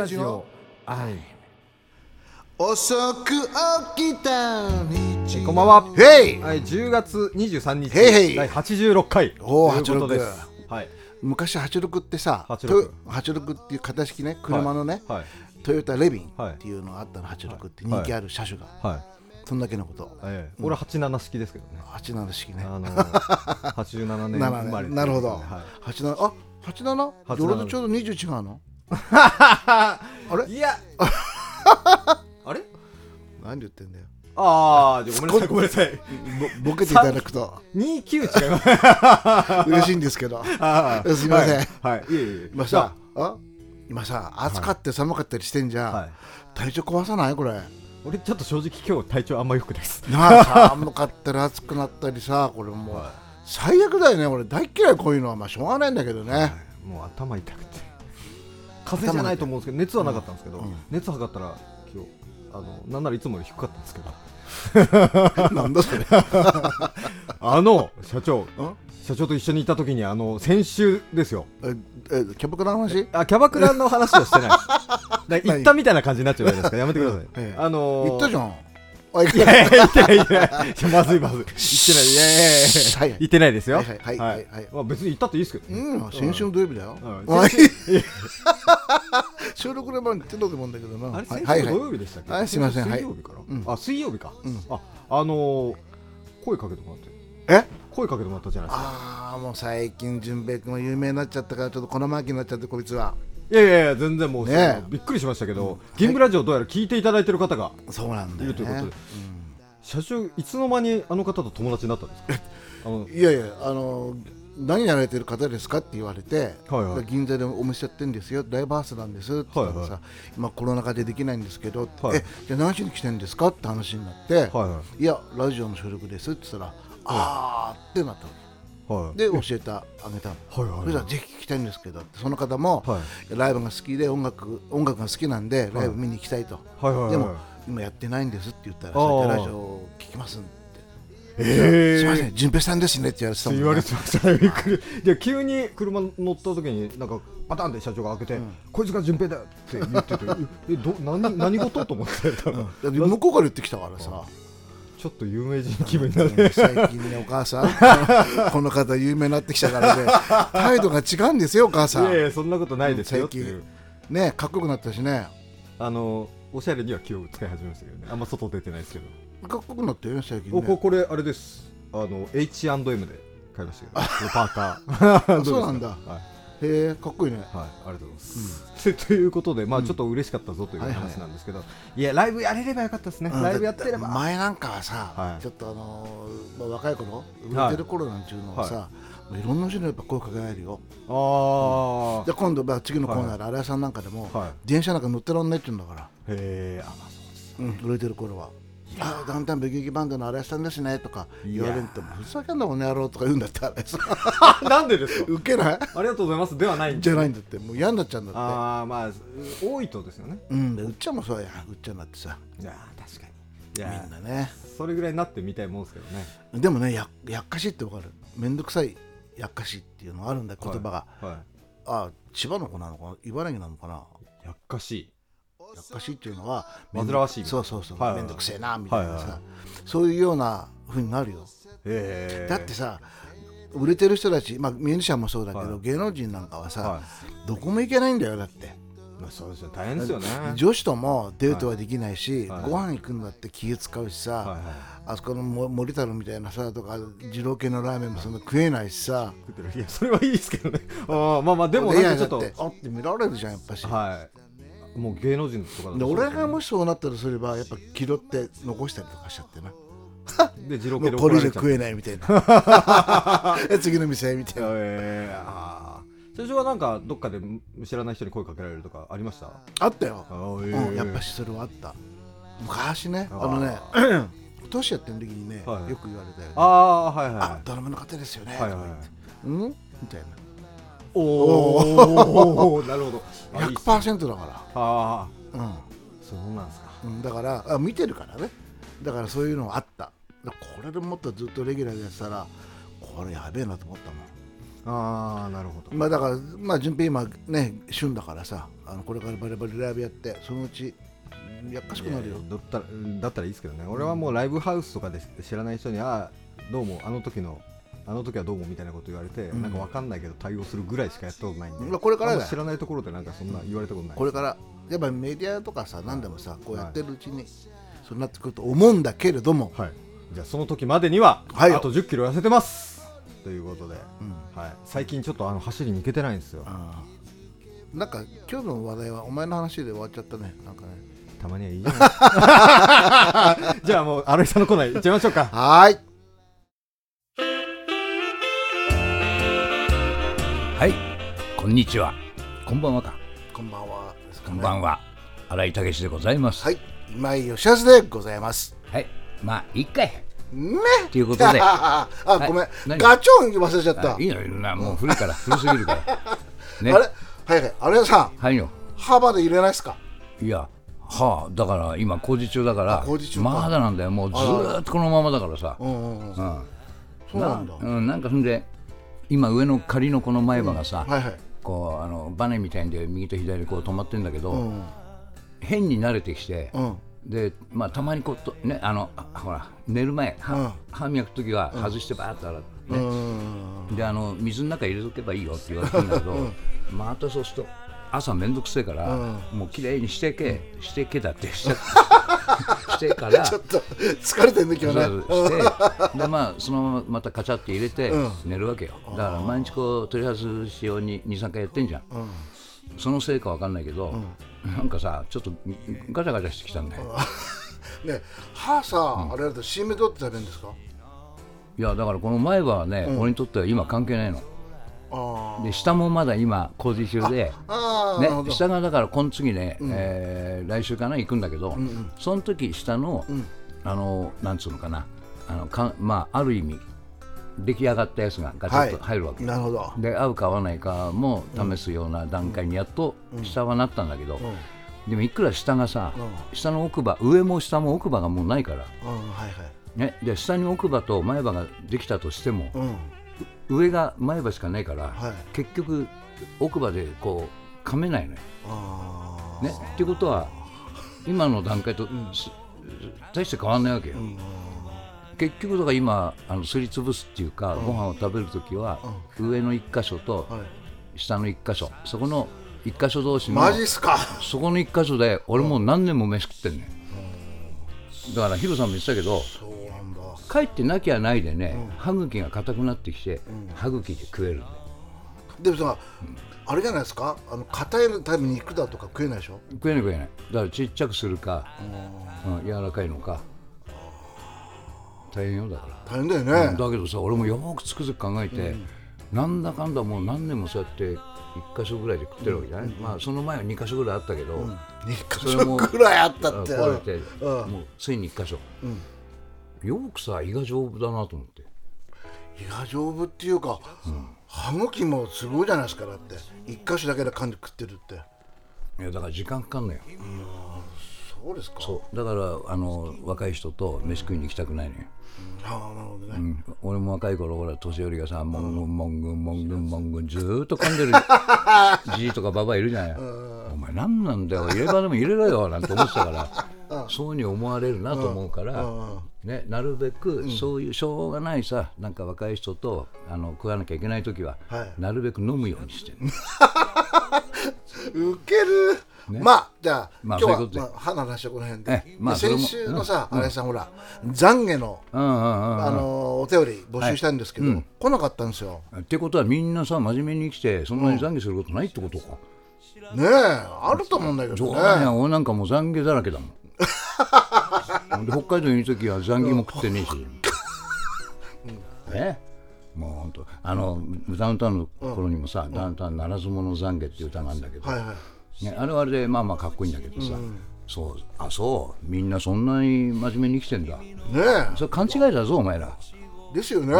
ラジオ。はい。遅く起きた日。こんばんは。ヘイはい10月23日。へいへい第86回。おーということで。す。はい。昔86ってさ86トヨ86っていう型式ね車のね、はい。トヨタレビンはい。っていうのがあったの86ってはい人気ある車種が、はい。そんだけのこと。ええ。俺87式ですけどね。87式ね。あの87 年な生まれなるほど、はい。87あ87 87俺とちょうど20違うの？あれ？いや。あれ？何言ってんだよ。ああごめんなさいごめんなさい。ぼボケていただくと。29違います嬉しいんですけど。すいません。はいはい。いえいえ。今さあ。今さ暑かって寒かったりしてんじゃん、はい。体調壊さない？これ。俺ちょっと正直今日体調あんま良くないです。なあ寒かったり暑くなったりさこれもう、は最悪だよね俺大っ嫌いこういうのは。まあしょうがないんだけどね、もう頭痛くて風邪じゃないと思うんですけど熱はなかったんですけど、うん。うん熱測ったら今日あのなんならいつもより低かったんですけど。なんだそれ。あの社長ん社長と一緒にいた時にあの先週ですよ。ええキャバクラの話？あキャバクラの話はしてない。行ったみたいな感じになっちゃうじゃないですか。やめてください、ええ。あのー、言ったじゃんあ行いやいや言ってない言ってないいやまずいまずい。言ってない。いやいやいやいってないですよ。はいはい。はいはい。はいまあ、別に行ったっていいですけどね、うん先週の土曜日だよ、うん。はい。収録の前に言ってたと思うんだけどな。あれはいはい先週土曜日でしたっけ、はいすいません水曜日かな、うん。あ水曜日か、うん。ああのー、声かけてもらって。え？声かけてもらったじゃないですか。ああもう最近純平君が有名になっちゃったからちょっとこのまきになっちゃってこいつはいやいやいや全然もう、ね。えびっくりしましたけど、銀ブラジオどうやら聞いていただいてる方がそうなんだよね。いるということで、社長いつの間にあの方と友達になったんですか？いやいやあの何やられてる方ですかって言われて、はいはい。銀座でお店やってるんですよライブハウスなんですって言ったらさ、はい今コロナ禍でできないんですけど、はい。えじゃあ何しに来てるんですかって話になって、はいはい。やラジオの収録ですって言ったら、あーってなったのはい。で教えてあげたの。はいはいはい。それじゃぜひ聞きたいんですけどその方も、はライブが好きで音楽音楽が好きなんでライブ見に行きたいと、はいはいはい。でも今やってないんですって言ったらあー。さラジオ聞きますってえすいません純平さんですねって言われてたもん、ね、言われてましたねびっくり。じゃ急に車乗った時になんかパタンって社長が開けて、うん。こいつが順平だよって言っててえど何何事？と思ってたら、だって向こうから言ってきたからさちょっと有名人気分になる最近ねお母さん。この方有名になってきたからね。態度が違うんですよお母さん。いやいやそんなことないですよ最いう。ねかっこよくなったしね。あのおしゃれには気を使い始めましたけどね。あんま外出てないですけど、かっこよくなったよね最近おこれあれです。あの H&M で買いましたけど、パーカー。そうなんだ。はいへえかっこいいね。はい、ありがとうございます。ということで、まあ、ちょっと嬉しかったぞというはいはい。話なんですけど、いや、ライブやれればよかったですね、うん。ライブやってれば。前なんかはさ、はい。ちょっとあのーまあ、若い頃売れてる頃なんていうのはさ、い、ろんな人にやっぱ声かけられるよ。あで今度、まあ、次のコーナーで荒井さんなんかでも、はい。電車なんか乗ってらんないって言うんだから、へえ、あ、まあ、そうです。うん、売れてる頃は。あダウンタウンブギウギバンドの荒井さんですねとか言われるとふざけんなこの野郎とか言うんだって荒井さ。ん なんでですか？ウケない？ありがとうございます。ではないんじゃないんだって。もう嫌になっちゃうんだって。ああ、まあ、多いとですよね。うんでうっちゃんもそうや。うっちゃんだってさ。いや、確かに。いみやん、なね。それぐらいになってみたいもんですけどね。でもねややっかしってわかる。めんどくさいやっかしっていうのがあるんだ言葉が、はい。あ千葉の子なのかな？茨城なのかな？やっかしい。やっかしっていうのは煩わしいそうそうそう、はいはいはいめんどくせえなみたいなさ、そういうようなふうになるよ。だってさ売れてる人たち、まあ、ミュージシャンもそうだけど、はい芸能人なんかはさ、はどこも行けないんだよだってい。まあ、そうですよ。大変ですよね。女子ともデートはできないし、はいご飯行くんだって気使うしさ、はいはい。あそこのも森太郎みたいなさとか二郎系のラーメンもそんな食えないしさ、食ってるいや、それはいいですけどね。あーまあまあ、でも、いなんかちょっと。あって見られるじゃんやっぱし、はい。もう芸能人とか俺がもしそうなったとすればやっぱ気取って残したりとかしちゃってな。で、二郎も系でうこれ以上食えないみたいな。え 次の店みたいなえー、あー。社長はなんかどっかで知らない人に声かけられるとかありました？あったよ、あー、うん、やっぱしそれはあった。昔ねあのね 年やってる時にね、はいよく言われたよね。ああはいはい。あドラムの方ですよね、はいはい。はいうん？みたいなおお なるほど。あいいっすね。100%だかああら、そうなんですか。うんうん、だからあ見てるからね。だからそういうのがあった。これでもっとずっとレギュラーでやってたらこれやべえなと思ったもん。ああなるほど。まあだからまあ順平今ね旬だからさあのこれからバリバリライブやってそのうちやっかしくなるよ。だったらだったらいいですけどね。俺はもうライブハウスとかで知らない人にあーどうもあの時のあの時はどうもみたいなこと言われて、ん。なんかわかんないけど対応するぐらいしかやったことないんで、まあこれから知らないところでなんかそんな言われたことないこれからやっぱメディアとかさ何でもさこうやってるうちにそうなってくると思うんだけれども。はい。じゃあその時までには、はい。あと1 0キロ痩せてます。ということで、うんはい、最近ちょっとあの走りに行けてないんですよ。なんか今日の話題はお前の話で終わっちゃったね。なんかね。たまにはいいじゃない。じゃあもう新井さんのコーナー行っちゃいましょうか。はーいはい、こんにちは。こんばんはか。こんばんはねこんばんは。新井武でございます。はい今井義康でございますはい。まあ、一回。ねということで。あごめん、何？ガチョン忘れちゃったあいいのよな、もう古いから、古すぎるから。ね。あれ？はいはいあれさんはいよ。ハバで入れないですか？いや、はあ、だから今工事中だから工事中かまだなんだよ。もうずーっとこのままだからさ。うんうんうんうん。そうなんだうん、なんかそんで、今上の仮のこの前歯がさ、はいはい。こうあのバネみたいんで右と左こう止まってんだけど、うん。変に慣れてきて、うん。でまあたまにこうとねあのあほら寝る前歯,、うん。歯磨く時は外してバーッと洗って、うねん。であの水の中入れとけばいいよって言われてるんだけど、またそうすると朝めんどくせえから、もうきれいにしてけ、してけだってしちゃしてからちょっと疲れてんね。今日ねしてでまあそのまままたカチャって入れてうん。寝るわけよ、だから毎日こう取り外し用に23回やってんじゃん、そのせいかわかんないけど、なんかさちょっとガチャガチャしてきたんだよ、ね歯さ、あれだと新芽取って食べるんですか？いやだからこの前歯はね、俺にとっては今関係ないの。あで下もまだ今工事中でね、ど。下がだからこの次ね、えー来週かな行くんだけど、その時下の、あのなんつうのかなあのかまあある意味出来上がったやつがガチャッと入るわけ、なるほど。で合うか合わないかも試すような段階にやっと下はなったんだけど、でもいくら下がさ、下の奥歯上も下も奥歯がもうないから、うんはいはい。ね、で下に奥歯と前歯ができたとしても、うん上が前歯しかないから、はい。結局奥歯でこう噛めないのよ。ね、っていうことは今の段階と、す大して変わんないわけよ。結局だから今あのすりつぶすっていうか、ご飯を食べるときは、上の一箇所とはい。下の一箇所。そこの一箇所同士のマジっすか？そこの一箇所で俺もう何年も飯食ってんねん。だからヒロさんも言ってたけど帰ってなきゃないでね、歯茎が硬くなってきて、歯茎で食えるでもさ、あれじゃないですか？あの硬いために肉だとか食えないでしょ？食えない食えない。だからちっちゃくするか、うん、柔らかいのか。大変よだから。大変だよね、だけどさ俺もよくつくづく考えて、なんだかんだもう何年もそうやって1箇所ぐらいで食ってるわけじゃない、まあその前は2箇所ぐらいあったけど、2それも箇所くらいあったあって。壊れて、うん。もうついに1箇所、よくさ胃が丈夫だなと思って。胃が丈夫っていうか、歯茎もすごいじゃないですかだって。一箇所だけで噛んで食ってるって。いやだから時間かかんのよ。そうですか。そう。だからあの若い人と飯食いに行きたくないのよ、ああなるほどね、うん、俺も若い頃ほら年寄りがさ「モングンモングンモングンモングン」ずーっと噛んでるじいとかばばいるじゃない。お前何なんだよ。入れ歯でも入れろよなんて思ってたからそういうふうに思われるなと思うから、ね、なるべくそういうしょうがないさなんか若い人とあの食わなきゃいけない時は、はい。なるべく飲むようにしてる。ウケる、まあじゃあ、まあ今日はまあ、歯の話はこの辺で。え、まあ先週のさ、新井さんほら懺悔の、うんうんうんあのお便り募集したんですけど、来なかったんですよ。ってことはみんなさ真面目に生きてそんなに懺悔することないってことか、ねえあると思うんだけどね。俺なんかもう懺悔だらけだもんで北海道にいる時は懺悔も食ってねえし、ねもう本当あのダウンタウンの頃にもさ、ダウンタウンならず者懺悔っていう歌があるんだけど、ね、あれはあれでまあまあかっこいいんだけどさ、そう。あそう。みんなそんなに真面目に生きてんだ。ねそれ勘違いだぞお前ら。えですよね。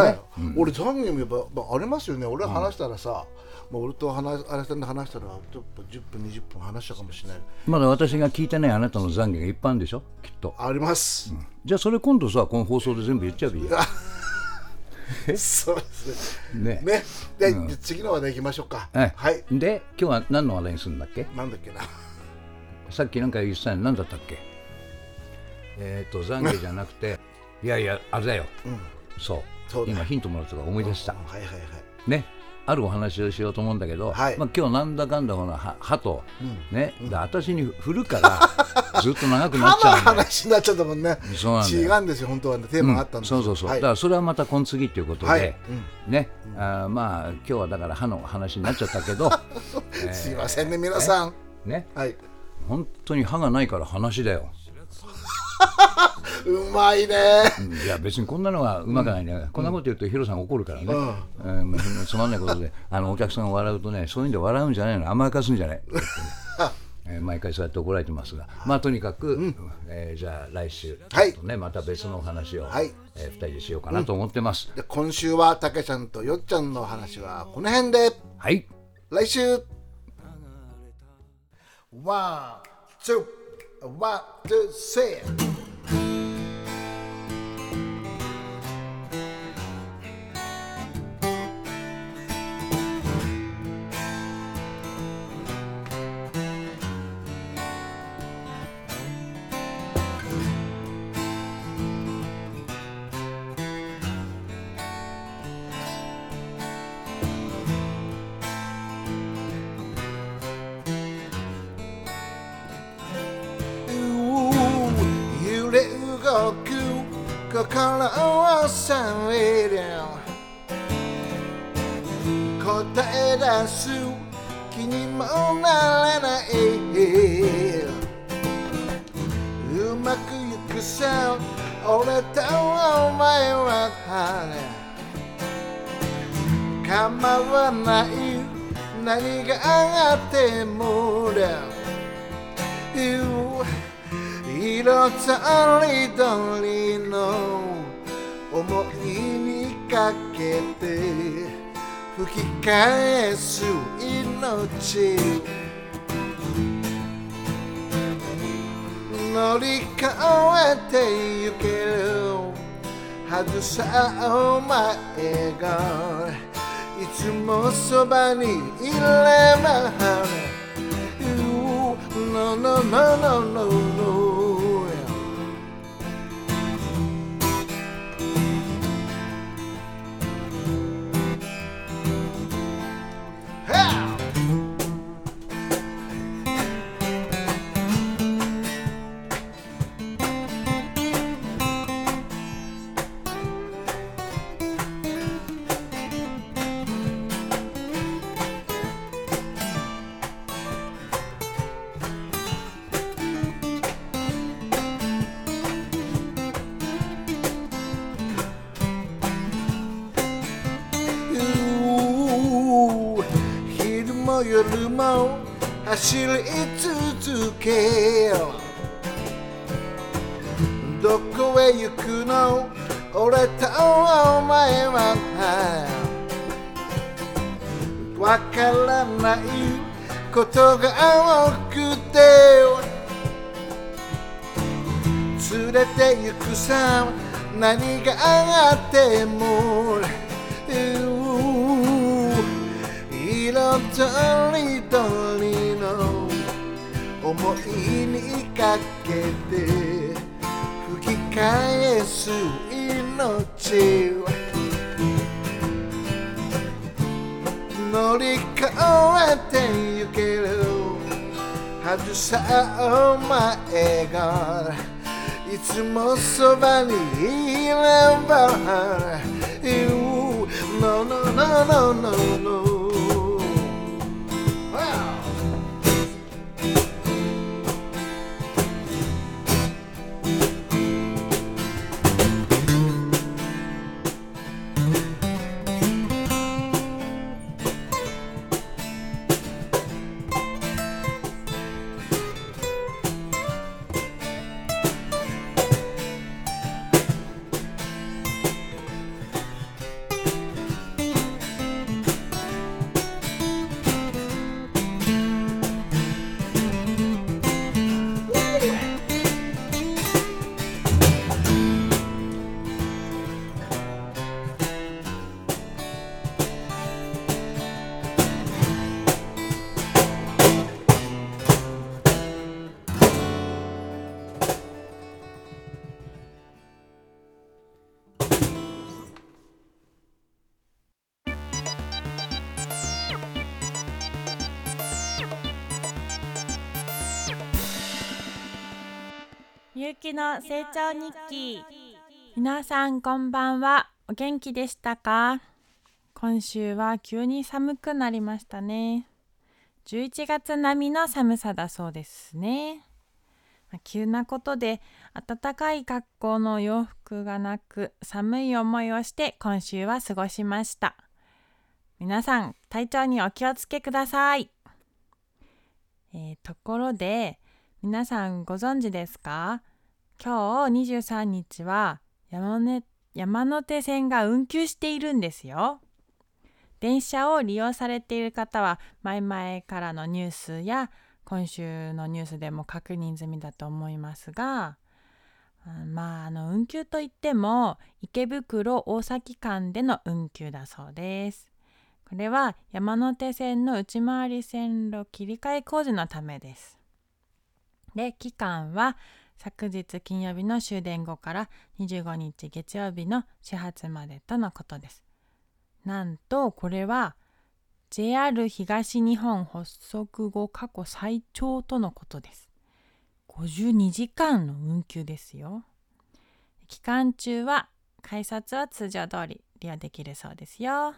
俺懺悔もやっぱ、まあ、ありますよね。俺話したらさ、まあ、俺と話新井さんで話したらちょっと10分20分話したかもしれない。まだ私が聞いてないあなたの懺悔がいっぱいあるんでしょ？きっと。あります、じゃあそれ今度さこの放送で全部言っちゃえばいいやそうですね。ね。で、うん。次の話題いきましょうか。はいはい。で今日は何の話題にするんだっけ？なんだっけな。さっきなんか言ってたの何だったっけ？えっ、と懺悔じゃなくて いやいやあれだよ、そう。そうだ。今ヒントもらったから思い出した、はいはいはい。ねあるお話をしようと思うんだけど、はい。まあ、今日なんだかんだこの歯歯と、ね、で私に振るから ずっと長くなっち歯のゃうんだよ。話になっちゃったもんね。そうなん違うんですよ本当はね。テーマがあったんですよ。そうそうそう、はい。だからそれはまた今次ということで、はい。ね、あーまあ今日はだから歯の話になっちゃったけど すいませんね皆さん。ね。はい。本当に歯がないから話だよ うまいね。いや別にこんなのはうまくないね、こんなこと言うとヒロさん怒るからね、えーまあつまんないことであのお客さんが笑うとねそういうんで笑うんじゃないの。甘やかすんじゃない、えー毎回そうやって怒られてますが。まあとにかく、えーじゃあ来週、とね、また別のお話を、はい。え2人でしようかなと思ってます、で今週はたけちゃんとよっちゃんの話はこの辺で。はい。来週。ワンツーワンツーセーもならないうまくいくさ俺とお前は構わない何があってもだ色とりどりの思いにかけて吹き返す命。乗り越えてゆけるはずさお前が。いつもそばにいれば。No, no, no, no, no, no. どこへ行くの？俺とお前はわからないことが多くて。連れて行くさ。何があっても。色とりどりの思いにかけて。返す命乗り越えてゆけるはずさお前が。いつもそばにいれば。ゆきの成長日記。皆さんこんばんは。お元気でしたか？今週は急に寒くなりましたね。11月並みの寒さだそうですね。ま急なことで暖かい格好の洋服がなく寒い思いをして今週は過ごしました。皆さん体調にお気をつけください、えーところで皆さんご存知ですか？今日23日は山,、ね、山手線が運休しているんですよ。電車を利用されている方は前々からのニュースや今週のニュースでも確認済みだと思いますがうんまああの運休といっても池袋大崎間での運休だそうです。これは山手線の内回り線路切り替え工事のためです。で期間は昨日金曜日の終電後から25日月曜日の始発までとのことです。なんとこれは JR 東日本発足後過去最長とのことです。52時間の運休ですよ。期間中は改札は通常通り利用できるそうですよ。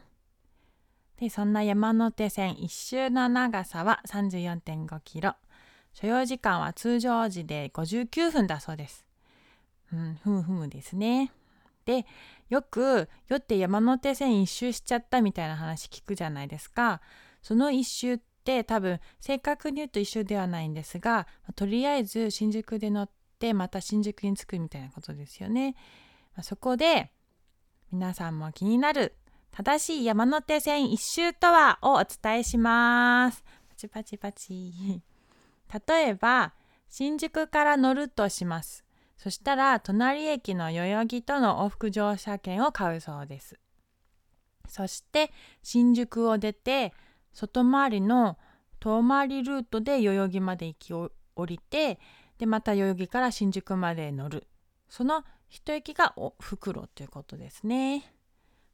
でそんな山手線一周の長さは34.5キロ。所要時間は通常時で59分だそうです。うん、ふむふむですね。で、よく酔って山手線一周しちゃったみたいな話聞くじゃないですか。その一周って多分正確に言うと一周ではないんですが、とりあえず新宿で乗ってまた新宿に着くみたいなことですよね。そこで皆さんも気になる正しい山手線一周とはをお伝えします。パチパチパチ。例えば新宿から乗るとします。そしたら隣駅の代々木との往復乗車券を買うそうです。そして新宿を出て外回りの遠回りルートで代々木まで行き降りてでまた代々木から新宿まで乗る。その一駅がお袋ということですね。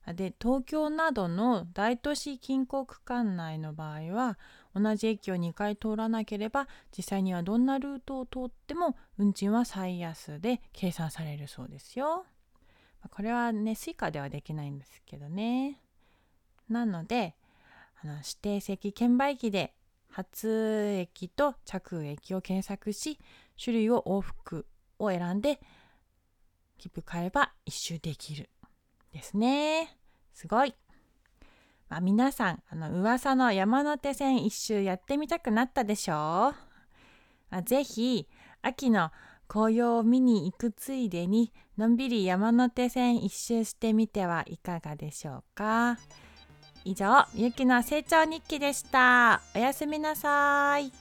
で東京などの大都市近郊区間内の場合は同じ駅を2回通らなければ実際にはどんなルートを通っても運賃は最安で計算されるそうですよ。これはね Suica ではできないんですけどね。なのであの指定席券売機で初駅と着駅を検索し種類を往復を選んで切符買えば一周できるですね。すごい。まあ、皆さんあの噂の山手線一周やってみたくなったでしょう、まあ、ぜひ秋の紅葉を見に行くついでにのんびり山手線一周してみてはいかがでしょうか？以上ゆきの成長日記でした。おやすみなさい。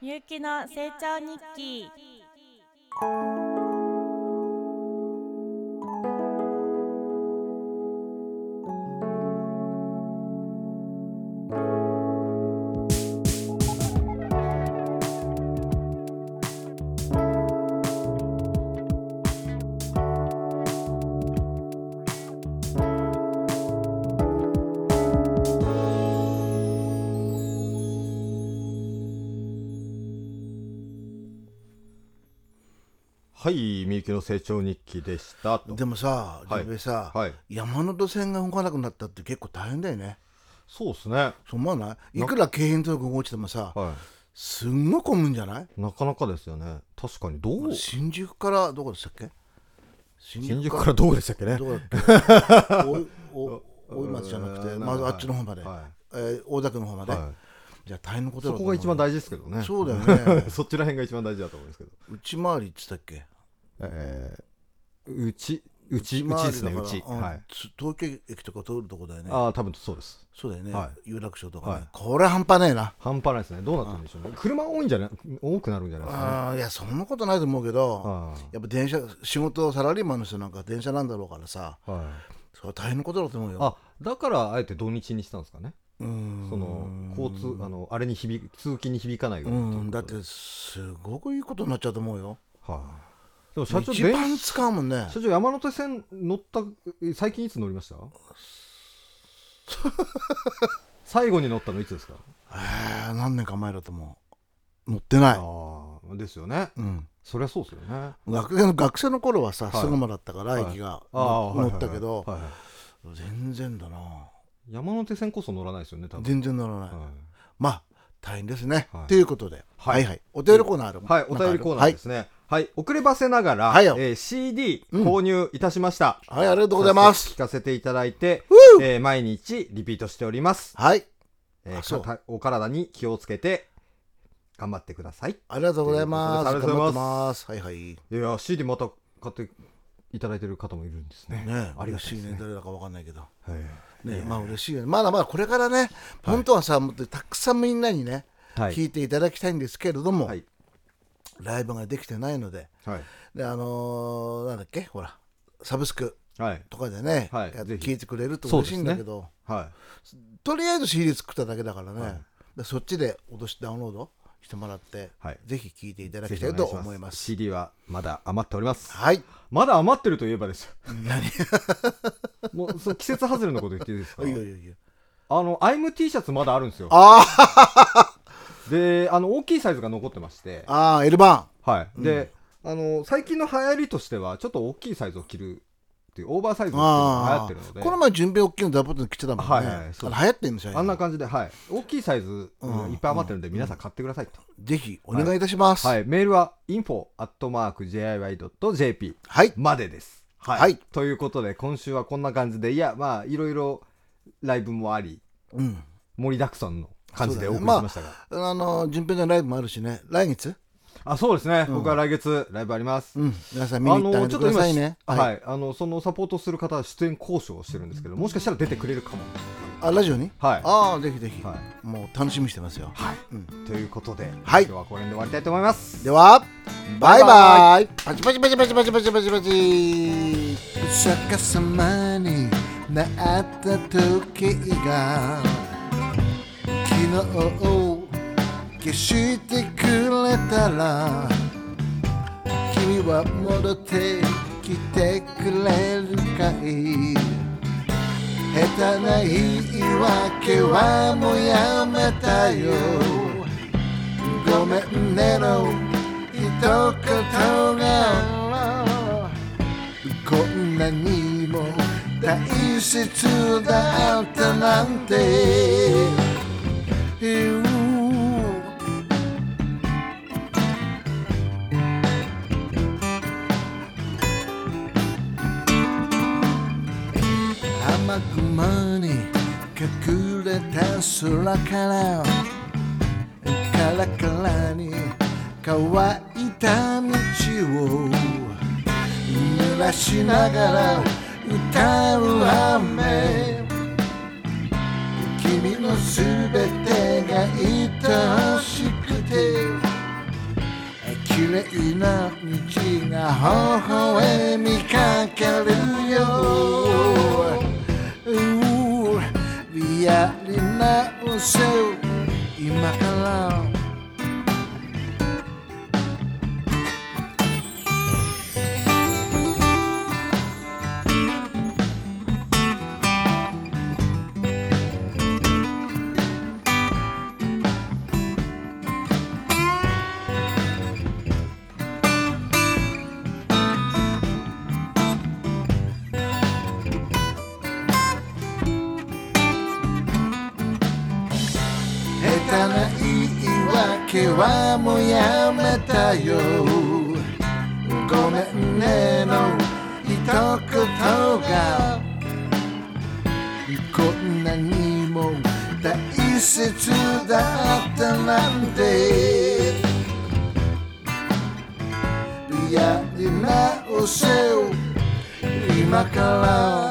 ゆきの成長日記。はいみゆきの成長日記でした。と。でもさはい。自分さ、はい。山手線が動かなくなったって結構大変だよね。そうですね。そう思わない？いくら京浜東北動いててもさはすんごい混むんじゃない？いなかなかですよね。確かに。どう？新宿からどこでしたっけ？新新宿からどうでしたっけね？どこだっけ？おいお大井町じゃなくてうん。まずあっちの方まで、はえー大田区の方まで、いはじゃあ大変なことい、だそこが一番大事ですけどね。そうだよね。そっちら辺が一番大事だと思うんですけど。内回りっつったっけ？えー、うちうちうちですねうち東京駅とか通るとこだよね。ああ多分そうです。そうだよね、は有楽町とかね、はい。これ半端ねえな。半端ないですね。どうなってるんでしょうね。車多いんじゃない？多くなるんじゃないですか？ねあーいやそんなことないと思うけどあやっぱ電車仕事サラリーマンの人なんか電車なんだろうからさあはい。それは大変なことだと思うよ。あだからあえて土日にしたんですかね？その交通あのあれに響く通勤に響かないよううにん。だってすごくいいことになっちゃうと思うよ。はいでも社長一電番使うもんね。社長山手線乗ったえ最近いつ乗りました？最後に乗ったのいつですか？えー何年か前だと思う載ってない、ああですよね。うん、そりゃそうですよね。学生の学生の頃はさ、はい。すぐまだったからはい。駅がああ乗ったけど、はいはいはい。全然だな山手線こそ乗らないですよね多分。全然乗らない、はい。まあ大変ですね、はい。ということで、ははいい、はい。お便りコーナーあるはい、お便りコーナーですね。はい、遅ればせながら、はいよ。えー CD うん購入いたしました。はい、はい、ありがとうございます。聞かせていただいてう、えー毎日リピートしております。はい。えーお体に気をつけて頑張ってください。ありがとうございます。ありがとうございます。はいはい。いや CD また買っていただいてる方もいるんですね。ねありがたいですね。誰だかわかんないけど。はいね。まあ嬉しいよね。まだまだこれからね本当はさもっとたくさんみんなにね、はい。聞いていただきたいんですけれども、はい。ライブができてないのではい。であのーなんだっけほらサブスクはい。とかでね、はい。て聞いてくれると嬉しいんだけど、はい。とりあえず CD 作っただけだからね、はい。でそっちで脅しダウンロードしてもらって、はい。ぜひ聞いていただぜきたいと思います。CD はまだ余っております。はい。まだ余ってるといえばですよ。何？もうその季節外れのこと言っていいですか？いやいやいや。あのアイム T シャツまだあるんですよ。あ であの大きいサイズが残ってまして。ー、あー L 版はい、で、あの最近の流行りとしてはちょっと大きいサイズを着るっていうオーバーサイズっていうのが流行ってるので。この前順平大きいのダブって着てたもんね、はいはい流行ってるんですよあんな感じで、はい、大きいサイズ、うん。いっぱい余ってるんで、皆さん買ってくださいと、ぜひお願いいたします。はい、メールは info.jiy.jp はい。までです、はい。はい。ということで今週はこんな感じでいやまあいろいろライブもありうん。盛りだくさんの感じでお送りしましたが、あの順平のライブもあるしね。来月？あそうですね、僕は来月ライブあります、うん。皆さん見に行ってあげてくださいね。はい、はい。あのそのサポートする方は出演交渉をしてるんですけどもしかしたら出てくれるかも。あラジオに？はい。ああぜひぜひ、はもう楽しみにしてますよ。はい、うん。ということで、はい。今日はこれで終わりたいと思います。ではバイバイ。ババイ。パチパチパチパチパチパチパチパチ逆さまになった時が昨日消してくれたら君は戻ってきてくれるかい？下手な言い訳はもうやめたよ。ごめんねの一言がこんなにも大切だったなんて言う雨雲に隠れた空からカラカラに乾いた道を濡らしながら歌う雨。君のすべてが愛しくて綺麗な道が微笑みかけるよ。よ。ごめんねの一言が。こんなにも大切だったなんて。やり直せ今から。